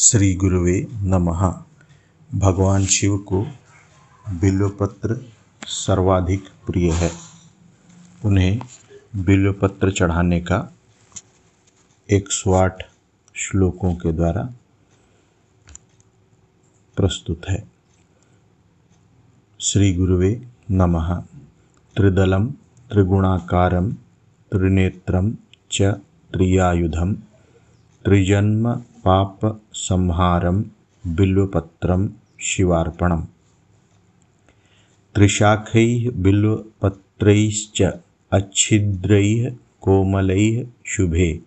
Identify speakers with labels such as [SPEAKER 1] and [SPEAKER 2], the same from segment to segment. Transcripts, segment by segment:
[SPEAKER 1] श्री गुरुवे नमः। भगवान शिव को बिल्वपत्र सर्वाधिक प्रिय है। उन्हें बिल्वपत्र चढ़ाने का एक सौ आठ श्लोकों के द्वारा प्रस्तुत है। श्री गुरुवे नमः। त्रिदलं त्रिगुणाकारं त्रिनेत्रं च त्रियायुधं त्रिजन्म पापसंहारं बिल्वपत्रं शिवार्पणम्। त्रिशाखैः बिल्वपत्रैश्च अच्छिद्रैः कोमलैः शुभे।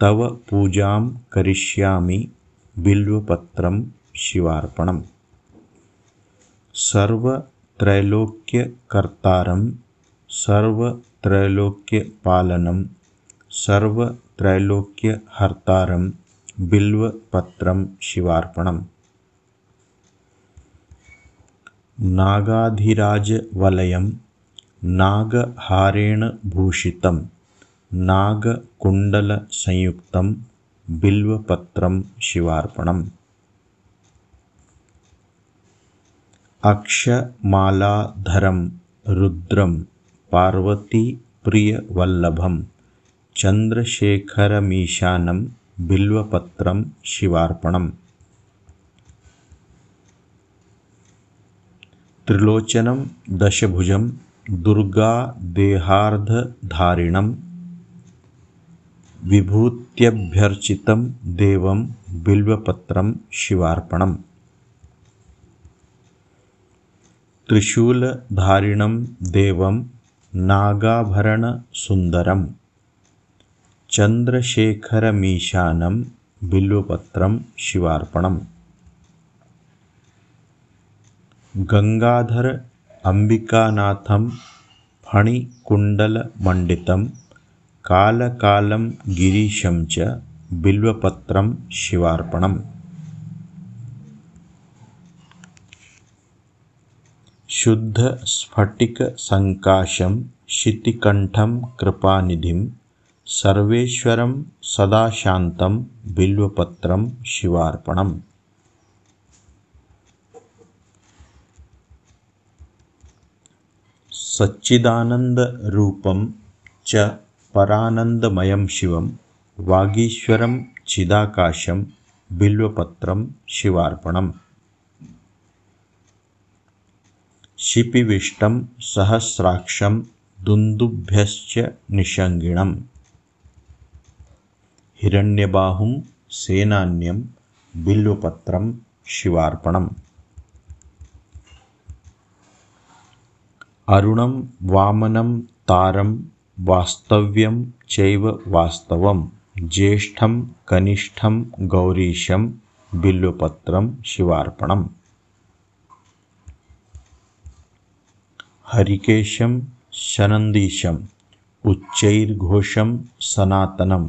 [SPEAKER 1] तव पूजां करिष्यामि बिल्वपत्रं शिवार्पणम्। सर्वत्रैलोक्यकर्तारं सर्वत्रैलोक्यपालनं सर्वत्रैलोक्यहर्तारं बिल्वपत्रं शिवार्पणम्। नागाधिराजवलयं नागहारेण भूषितं नागकुण्डलसंयुक्तं बिल्वपत्रं शिवार्पणम्। अक्षमालाधरं रुद्रं पार्वतीप्रियवल्लभं चन्द्रशेखरमीशानं बिल्वपत्रं शिवार्पणम्। त्रिलोचनं दशभुजं दुर्गादेहार्धधारिणं विभूत्यभ्यर्चितं देवं बिल्वपत्रं शिवार्पणम्। त्रिशूलधारिणं देवं नागाभरणसुन्दरं चन्द्रशेखरमीशानं बिल्वपत्रं शिवार्पणम्। गङ्गाधर अम्बिकानाथं फणिकुण्डलमण्डितं कालकालं गिरीशं च बिल्वपत्रं शिवार्पणम्। शुद्धस्फटिकसङ्काशं शितिकण्ठं कृपानिधिं सर्वेश्वरं सदा शान्तं बिल्वपत्रं शिवार्पणम्। सच्चिदानन्दरूपं च परानन्दमयं शिवं वागीश्वरं चिदाकाशं बिल्वपत्रं शिवार्पणम्। शिपिविष्टं सहस्राक्षं दुन्दुभ्यश्च निषङ्गिणम् हिरण्यबाहुं सेनान्यं बिल्वपत्रं शिवार्पणम्। अरुणं वामनं तारं वास्तव्यं चैव वास्तवं। ज्येष्ठं कनिष्ठं गौरीशं बिल्वपत्रं शिवार्पणम्। हरिकेशं शनन्दीशम् उच्चैर्घोषं सनातनम्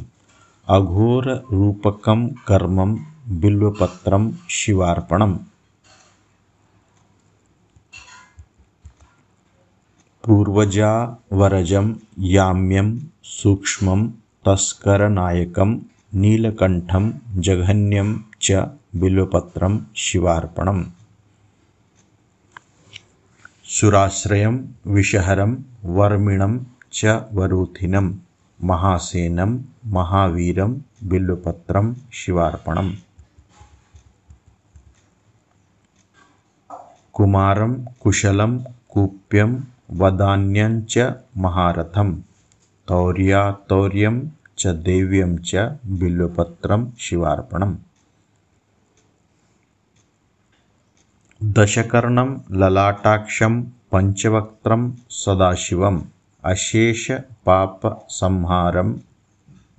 [SPEAKER 1] अघोररूपकं कर्मं बिल्वपत्रं शिवार्पणम्। पूर्वजावरजं याम्यं सूक्ष्मं तस्करनायकं नीलकण्ठं जघन्यं च बिल्वपत्रं शिवार्पणम्। सुराश्रयं विषहरं वर्मिणं च वरूथिनं महासेनं महावीरं बिल्वपत्रं शिवार्पणम्। कुमारं कुशलं कूप्यं वदान्यञ्च महारथं तौर्यातौर्यं च देव्यं च बिल्वपत्रं शिवार्पणम्। दशकर्णं ललाटाक्षं पञ्चवक्त्रं सदाशिवम् अशेषपापसंहारं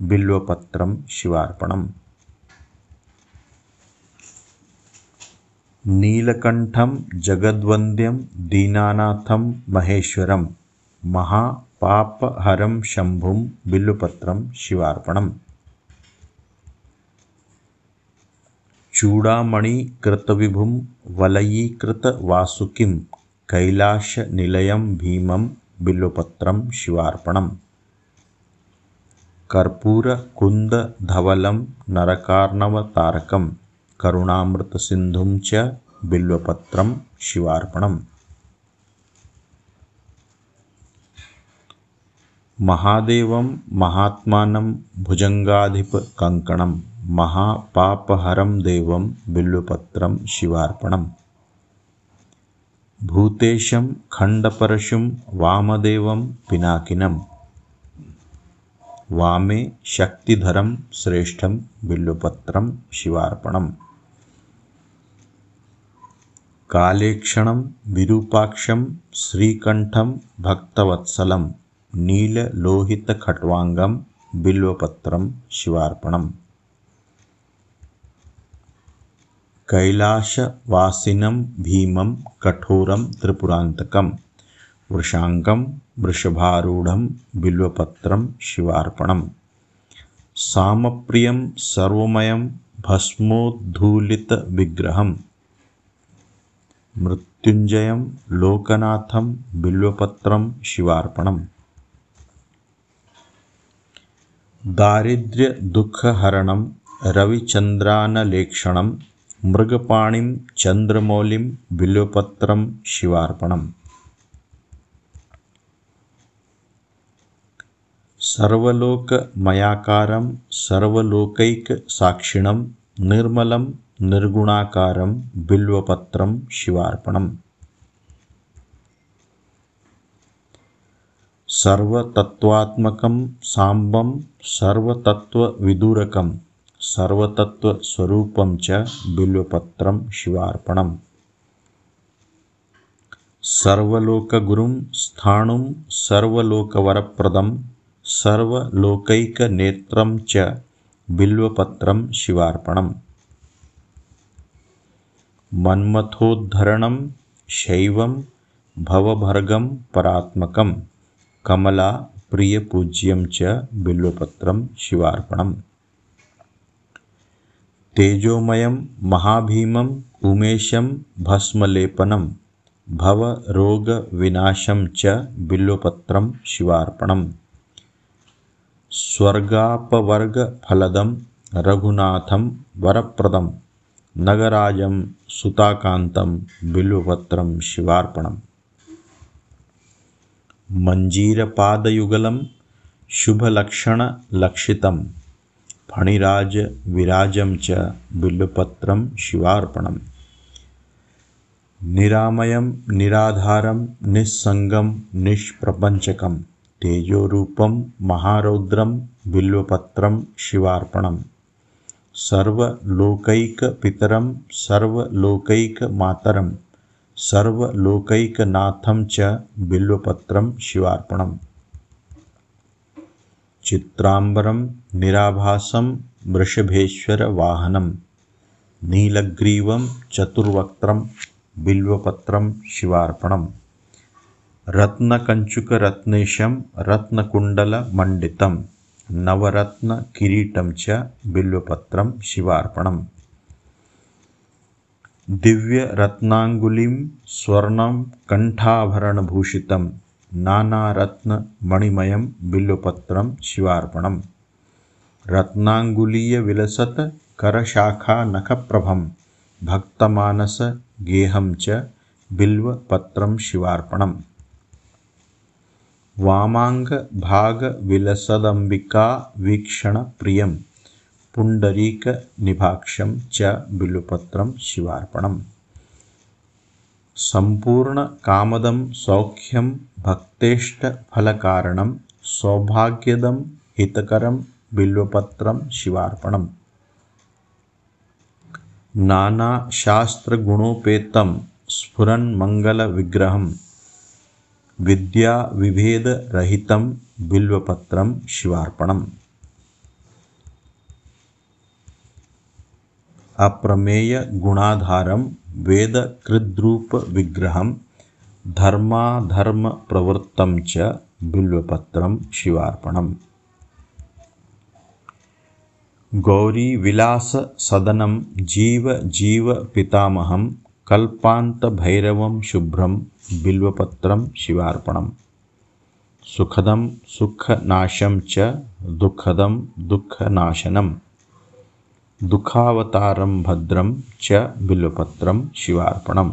[SPEAKER 1] बिल्वपत्रं शिवार्पणम्। नीलकण्ठं जगद्वन्द्यं दीनानाथं महेश्वरं महापापहरं शम्भुं बिल्वपत्रं शिवार्पणम्। चूडामणिकृतविभुं वलयीकृतवासुकिं कैलासनिलयं भीमं बिल्वपत्रं शिवार्पणम्। कर्पूरकुन्दधवलं नरकार्णवतारकं करुणामृतसिन्धुं च बिल्वपत्रं शिवार्पणम्। महादेवं महात्मानं भुजङ्गाधिपकङ्कणं महापापहरं देवं बिल्वपत्रं शिवार्पणम् भूतेशं खण्डपरशुं वामदेवं पिनाकिनं। वामे शक्तिधरं श्रेष्ठं बिल्वपत्रं शिवार्पणम्। कालेक्षणं विरूपाक्षं श्रीकण्ठं भक्तवत्सलं नीललोहितखट्वाङ्गं बिल्वपत्रं शिवार्पणम् कैलासवासिनं भीमं कठोरं त्रिपुरान्तकं वृषाङ्गं वृषभारूढं बिल्वपत्रं शिवार्पणम् सामप्रियं सर्वमयं भस्मोद्धूलितविग्रहं। मृत्युञ्जयं लोकनाथं बिल्वपत्रं शिवार्पणम् दारिद्र्यदुःखहरणं रविचन्द्रानलेक्षणं मृगपाणिं चन्द्रमौलिं बिल्वपत्रं शिवार्पणम्। सर्वलोकमयाकारं सर्वलोकैकसाक्षिणं निर्मलं निर्गुणाकारं बिल्वपत्रं शिवार्पणम्। सर्वतत्त्वात्मकं साम्बं सर्वतत्त्वविदूरकं सर्वतत्त्वस्वरूपं च बिल्वपत्रं शिवार्पणम्। सर्वलोकगुरुं स्थाणुं सर्वलोकवरप्रदं सर्वलोकैकनेत्रं च बिल्वपत्रं शिवार्पणम्। मन्मथोद्धरणं शैवं भवभर्गं परात्मकं कमला प्रियपूज्यं च बिल्वपत्रं शिवार्पणम् तेजोमयं महाभीमम् उमेशं भस्मलेपनं भवरोगविनाशं च बिल्वपत्रं शिवार्पणम् स्वर्गापवर्गफलदं रघुनाथं वरप्रदं नगराजं सुताकान्तं बिल्वपत्रं शिवार्पणम् मञ्जीरपादयुगलं शुभलक्षणलक्षितं फणिराजविराजं च बिल्वपत्रं शिवार्पणम्। निरामयं निराधारं निस्सङ्गं निष्प्रपञ्चकं तेजोरूपं महारौद्रं बिल्वपत्रं शिवार्पणम्। सर्वलोकैकपितरं सर्वलोकैकमातरं सर्वलोकैकनाथं च बिल्वपत्रं शिवार्पणम् चित्राम्बरं निराभासं वृषभेश्वरवाहनं नीलग्रीवं चतुर्वक्त्रं बिल्वपत्रं शिवार्पणम् रत्नकञ्चुकरत्नेशं रत्नकुण्डलमण्डितं नवरत्नकिरीटं च बिल्वपत्रं शिवार्पणम् दिव्यरत्नाङ्गुलिं स्वर्णं कण्ठाभरणभूषितं नानारत्नमणिमयं बिल्वपत्रं शिवार्पणम्। रत्नाङ्गुलीयविलसत्करशाखानखप्रभं भक्तमानसगेहं च बिल्वपत्रं शिवार्पणम्। वामाङ्गभागविलसदम्बिकावीक्षणप्रियं पुण्डरीकनिभाक्षं च बिल्वपत्रं शिवार्पणम्। सम्पूर्णकामदं सौख्यं भक्तेष्टफलकारणं सौभाग्यदं हितकरं बिल्वपत्रं शिवार्पणम्। नानाशास्त्रगुणोपेतं स्फुरन्मङ्गलविग्रहं विद्याविभेदरहितं बिल्वपत्रं शिवार्पणम्। अप्रमेयगुणाधारं वेदकृद्रूपविग्रहं धर्माधर्मप्रवृत्तं च बिल्वपत्रं शिवार्पणम्। गौरीविलाससदनं जीवजीवपितामहं कल्पान्तभैरवं शुभ्रं बिल्वपत्रं शिवार्पणम्। सुखदं सुखनाशं च दुःखदं दुःखनाशनं दुःखावतारं भद्रं च बिल्वपत्रं शिवार्पणम्।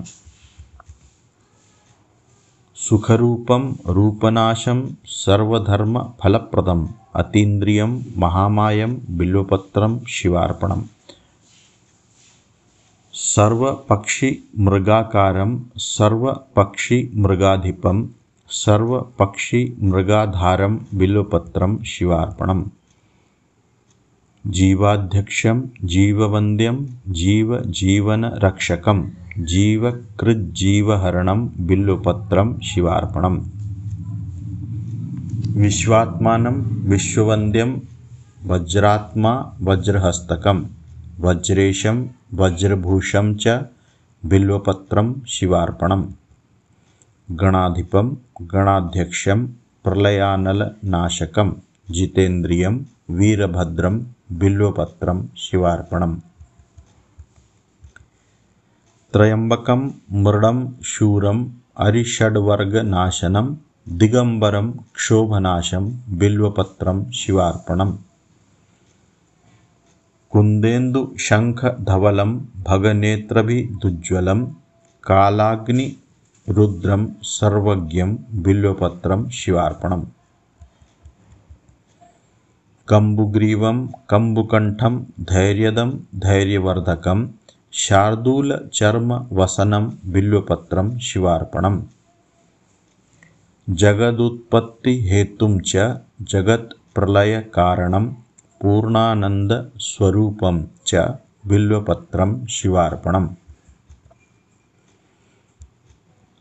[SPEAKER 1] सुखरूपं रूपनाशं सर्वधर्मफलप्रदम् अतीन्द्रियं महामायं बिल्वपत्रं शिवार्पणम्। सर्वपक्षिमृगाकारं सर्वपक्षिमृगाधिपं सर्वपक्षिमृगाधारं बिल्वपत्रं शिवार्पणम् जीवाध्यक्षं जीववन्द्यं जीवजीवनरक्षकं जीवकृज्जीवहरणं बिल्वपत्रं शिवार्पणम्। विश्वात्मानं विश्ववन्द्यं वज्रात्मा वज्रहस्तकं वज्रेशं वज्रभूषं च बिल्वपत्रं शिवार्पणम्। गणाधिपं गणाध्यक्षं प्रलयानलनाशकं जितेन्द्रियं वीरभद्रं బిల్వపత్రం శివార్పణం. త్రయంబకం మృడం శూరం అరిషడ్వర్గనాశనం దిగంబరం క్షోభనాశం బిల్వపత్రం శివార్పణం. కుందేందు శంఖధవలం భగనేత్రభిదుజ్వలం కాలాగ్ని రుద్రం సర్వజ్ఞం బిల్వపత్రం శివార్పణం. कम्बुग्रीवं कम्बुकण्ठं धैर्यदं धैर्यवर्धकं शार्दूलचर्मवसनं बिल्वपत्रं शिवार्पणम्। जगदुत्पत्तिहेतुं च जगत्प्रलयकारणं पूर्णानन्दस्वरूपं च बिल्वपत्रं शिवार्पणम्।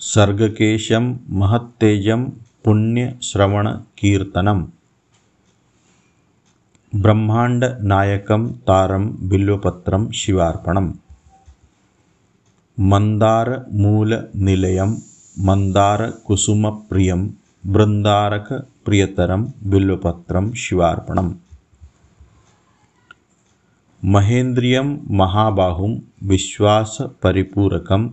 [SPEAKER 1] सर्गकेशं महत्तेजं पुण्यश्रवणकीर्तनम् ब्रह्माण्डनायकं तारं बिल्वपत्रं शिवार्पणम् मन्दारमूलनिलयं मन्दारकुसुमप्रियं बृन्दारकप्रियतरं बिल्वपत्रं शिवार्पणम् महेन्द्रियं महाबाहुं विश्वासपरिपूरकं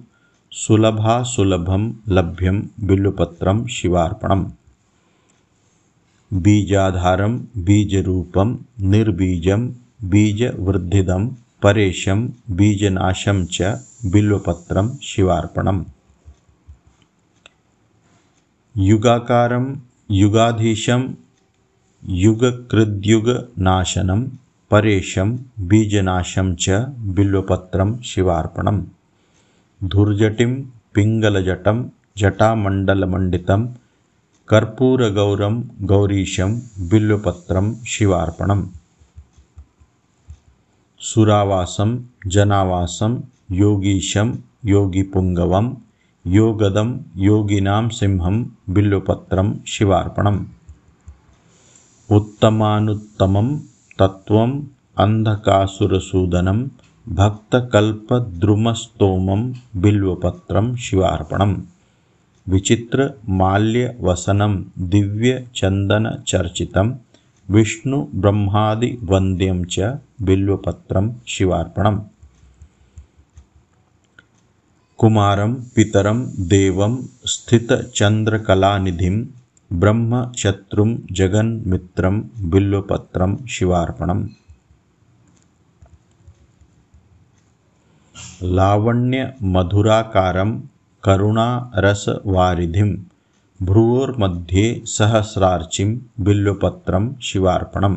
[SPEAKER 1] सुलभासुलभं लभ्यं बिल्वपत्रं शिवार्पणम् बीजाधारं बीजरूपं निर्बीजं बीजवृद्धिदं परेशं बीजनाशं च बिल्वपत्रं शिवार्पणम्। युगाकारं युगाधीशं युगकृद्युगनाशनं परेशं बीजनाशं च बिल्वपत्रं शिवार्पणम्। धुर्जटिं पिङ्गलजटं जटामण्डलमण्डितं कर्पूरगौरं गौरीशं बिल्वपत्रं शिवार्पणम्। सुरावासं जनावासं योगीशं योगिपुङ्गवं योगदं योगिनां सिंहं बिल्वपत्रं शिवार्पणम्। उत्तमानुत्तमं तत्त्वम् अन्धकासुरसूदनं भक्तकल्पद्रुमस्तोमं बिल्वपत्रं शिवार्पणम् विचित्रमाल्यवसनं दिव्यचन्दनचर्चितं विष्णुब्रह्मादिवन्द्यं च बिल्वपत्रं शिवार्पणम्। कुमारं पितरं देवं स्थितचन्द्रकलानिधिं ब्रह्मशत्रुं जगन्मित्रं बिल्वपत्रं शिवार्पणम्। लावण्यमधुराकारं करुणारसवारिधिं भ्रुवोर्मध्ये सहस्रार्चिं बिल्वपत्रं शिवार्पणम्।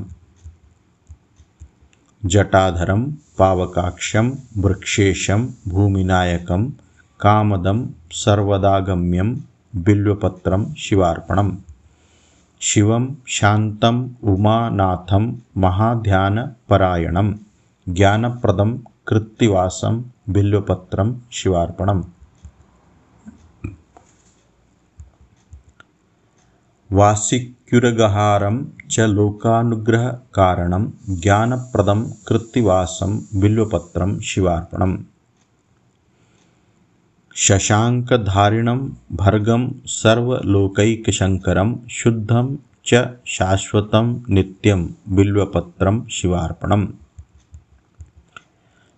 [SPEAKER 1] जटाधरं पावकाक्षं वृक्षेशं भूमिनायकं कामदं सर्वदागम्यं बिल्वपत्रं शिवार्पणम्। शिवं शान्तम् उमानाथं महाध्यानपरायणं ज्ञानप्रदं कृत्तिवासं बिल्वपत्रं शिवार्पणम् वासिक्युरगहारं च लोकानुग्रहकारणं ज्ञानप्रदं कृत्तिवासं बिल्वपत्रं शिवार्पणम्। शशाङ्कधारिणं भर्गं सर्वलोकैकशङ्करं शुद्धं च शाश्वतं नित्यं बिल्वपत्रं शिवार्पणम्।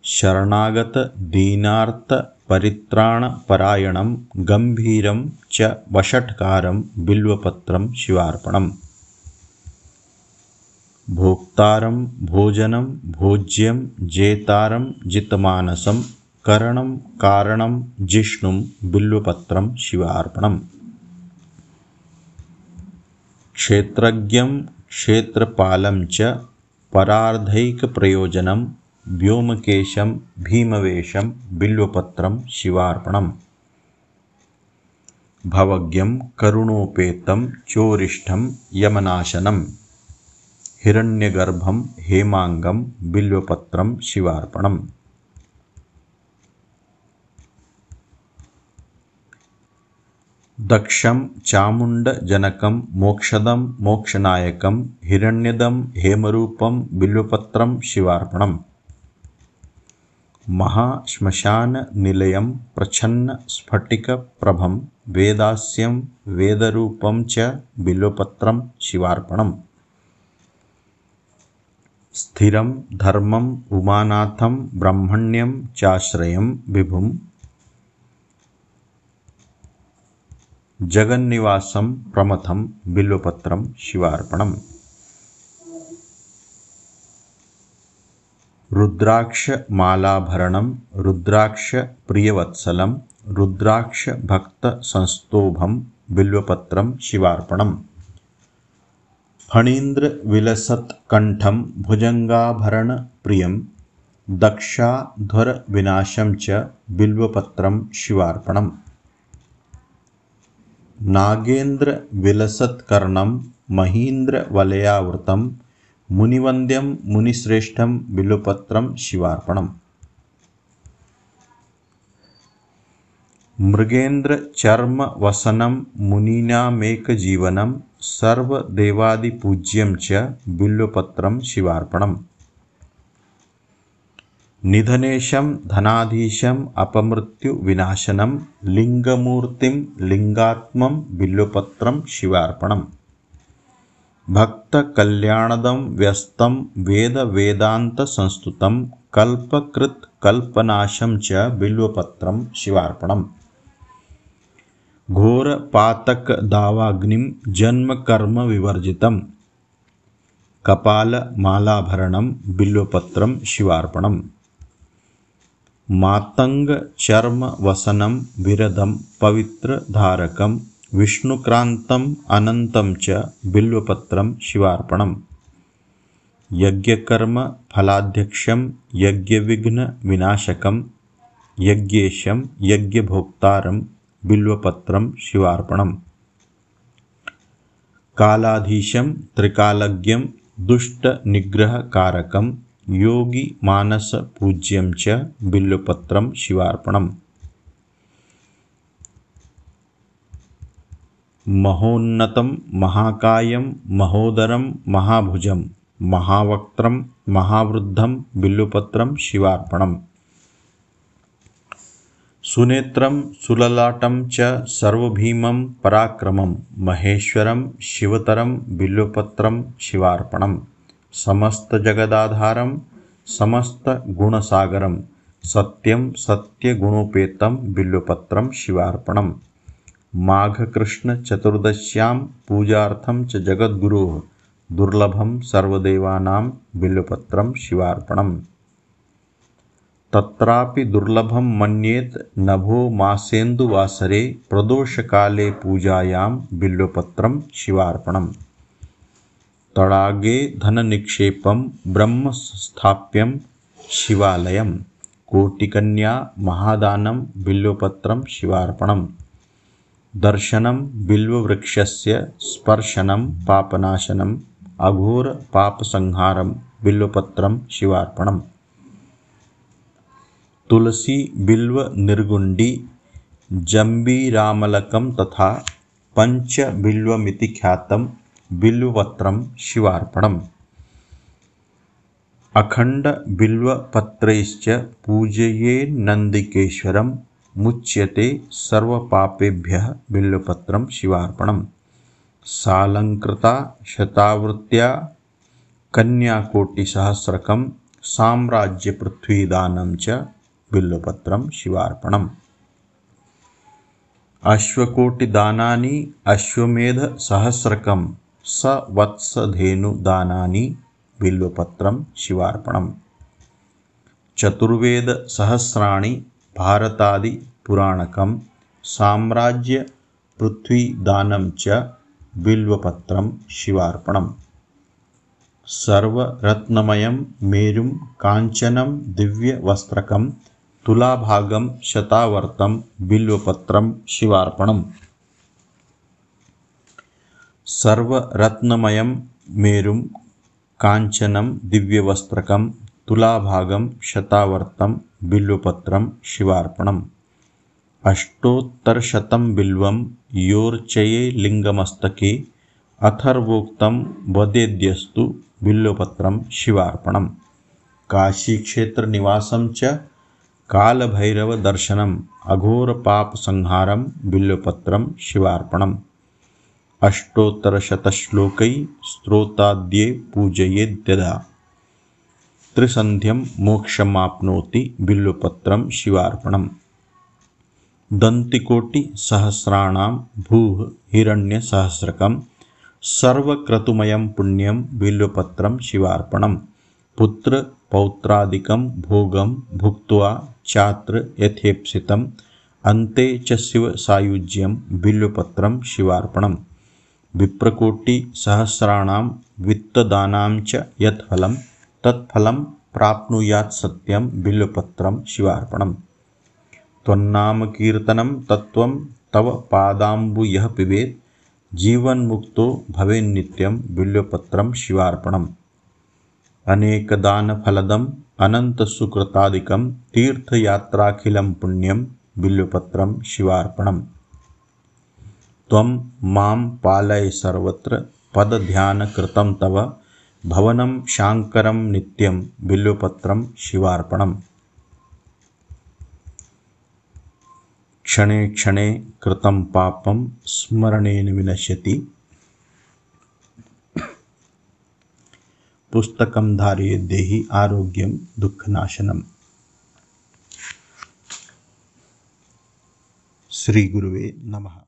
[SPEAKER 1] शरणागतदीनार्तपरित्राणपरं परित्राणपरायणं गम्भीरं च वषट्कारं बिल्वपत्रं शिवार्पणम्। भोक्तारं भोजनं भोज्यं जेतारं जितमानसं करणं कारणं जिष्णुं बिल्वपत्रं शिवार्पणम्। क्षेत्रज्ञं क्षेत्रपालं च परार्धैकप्रयोजनं व्योमकेशं भीमवेशं बिल्वपत्रं शिवार्पणम्। भवज्ञं करुणोपेतं चोरिष्ठं यमनाशनं। हिरण्यगर्भं हेमाङ्गं बिल्वपत्रं शिवार्पणम्। दक्षं चामुण्डजनकं मोक्षदं मोक्षनायकं हिरण्यदं हेमरूपं बिल्वपत्रं शिवार्पणम् महाश्मशाननिलयं प्रच्छन्नस्फटिकप्रभं वेदास्यं वेदरूपं च बिल्वपत्रं शिवार्पणम्। स्थिरं धर्मम् उमानाथं ब्रह्मण्यं चाश्रयं विभुं जगन्निवासं प्रमथं बिल्वपत्रं शिवार्पणम् रुद्राक्षमालाभरणं रुद्राक्षप्रियवत्सलं रुद्राक्षभक्तसंस्तोभं बिल्वपत्रं शिवार्पणम् फणीन्द्रविलसत्कण्ठं भुजङ्गाभरणप्रियं दक्षाध्वरविनाशं च बिल्वपत्रं शिवार्पणम्। नागेन्द्रविलसत्कर्णं महीन्द्रवलयावृतं मुनिवन्द्यं मुनिश्रेष्ठं बिल्वपत्रं शिवार्पणम्। मृगेन्द्रचर्मवसनं मुनीनामेकजीवनं सर्वदेवादिपूज्यं च बिल्वपत्रं शिवार्पणम्। निधनेशं धनाधीशम् अपमृत्युविनाशनं लिङ्गमूर्तिं लिङ्गात्मं बिल्वपत्रं शिवार्पणम् भक्तकल्याणदं व्यस्तं वेदवेदान्तसंस्तुतं कल्पकृत्कल्पनाशं च बिल्वपत्रं शिवार्पणम्। घोरपातकदावाग्निं जन्मकर्मविवर्जितं कपालमालाभरणं बिल्वपत्रं शिवार्पणम्। मातङ्गचर्मवसनं विरदं पवित्रधारकं विष्णुक्रान्तम् अनन्तं च बिल्वपत्रं शिवार्पणम्। यज्ञकर्मफलाध्यक्षं यज्ञविघ्नविनाशकं यज्ञेशं यज्ञभोक्तारं बिल्वपत्रं शिवार्पणम्। कालाधीशं त्रिकालज्ञं दुष्टनिग्रहकारकं योगिमानसपूज्यं च बिल्वपत्रं शिवार्पणम् महोन्नतं महाकायं महोदरं महाभुजं महावक्त्रं महावृद्धं बिल्वपत्रं शिवार्पणम्। सुनेत्रं सुललाटं च सर्वभीमं पराक्रमं महेश्वरं शिवतरं बिल्वपत्रं शिवार्पणम्। समस्तजगदाधारं समस्तगुणसागरं सत्यं सत्यगुणोपेतं बिल्वपत्रं शिवार्पणम् माघकृष्णचतुर्दश्यां पूजार्थं च जगद्गुरोः दुर्लभं सर्वदेवानां बिल्वपत्रं शिवार्पणम्। तत्रापि दुर्लभं मन्येत नभो मासेन्दुवासरे प्रदोषकाले पूजायां बिल्वपत्रं शिवार्पणम्। तडागे धननिक्षेपं ब्रह्मस्थाप्यं शिवालयं। कोटिकन्या महादानं बिल्वपत्रं शिवार्पणम् दर्शनं बिल्ववृक्षस्य स्पर्शनं पापनाशनम् अघोरपापसंहारं बिल्वपत्रं शिवार्पणम्। तुलसी बिल्व निर्गुण्डी जम्बीरामलकं तथा पञ्चबिल्वमिति ख्यातं बिल्वपत्रं शिवार्पणम्। अखण्डबिल्वपत्रैश्च पूजयेन्नन्दिकेश्वरं मुच्यते सर्वपापेभ्यः बिल्वपत्रं शिवार्पणम्। सालङ्कृता शतावृत्या कन्याकोटिसहस्रकं साम्राज्यपृथ्वीदानं च बिल्वपत्रं शिवार्पणम्। अश्वकोटिदानानि अश्वमेधसहस्रकं सवत्सधेनुदानानि बिल्वपत्रं शिवार्पणम्। चतुर्वेदसहस्राणि भारतादिपुराणकं साम्राज्यपृथ्वीदानं च बिल्वपत्रं शिवार्पणम्। सर्वरत्नमयं मेरुं काञ्चनं दिव्यवस्त्रकं तुलाभागं शतावर्तं बिल्वपत्रं शिवार्पणम्। सर्वरत्नमयं मेरुं काञ्चनं दिव्यवस्त्रकं तुलाभागं शतावर्तं बिल्वपत्रं शिवार्पणम्। अष्टोत्तरशतं बिल्वं योर्चये लिङ्गमस्तके अथर्वोक्तं वदेद्यस्तु बिल्वपत्रं शिवार्पणम्। काशीक्षेत्रनिवासं च कालभैरवदर्शनम् अघोरपापसंहारं बिल्वपत्रं शिवार्पणम्। अष्टोत्तरशतश्लोकै स्तोत्राद्ये पूजयेद्यदा त्रिसन्ध्यं मोक्षमाप्नोति बिल्वपत्रं शिवार्पणम्। दन्तिकोटिसहस्राणां भूः हिरण्यसहस्रकं सर्वक्रतुमयं पुण्यं बिल्वपत्रं शिवार्पणम्। पुत्रपौत्रादिकं भोगं भुक्त्वा चात्र यथेप्सितम् अन्ते च शिवसायुज्यं बिल्वपत्रं शिवार्पणम्। विप्रकोटिसहस्राणां वित्तदानां च यत् फलं तत्फलं प्राप्नुयात् सत्यं बिल्वपत्रं शिवार्पणम्। त्वन्नामकीर्तनं तत्त्वं तव पादाम्बु यः पिबेत्, जीवन्मुक्तो भवेन्नित्यं बिल्वपत्रं शिवार्पणम्। अनेकदानफलदम्, अनन्तसुकृतादिकं तीर्थयात्राखिलं पुण्यं बिल्वपत्रं शिवार्पणम्। त्वं माँ पालय सर्वत्र, पदध्यानकृतं तव भवनं शाङ्करं नित्यं बिल्वपत्रं शिवार्पणम्। क्षणे क्षणे कृतं पापं स्मरणेन विनश्यति। पुस्तकं धारये देहि आरोग्यं दुःखनाशनम्। श्रीगुरुवे नमः।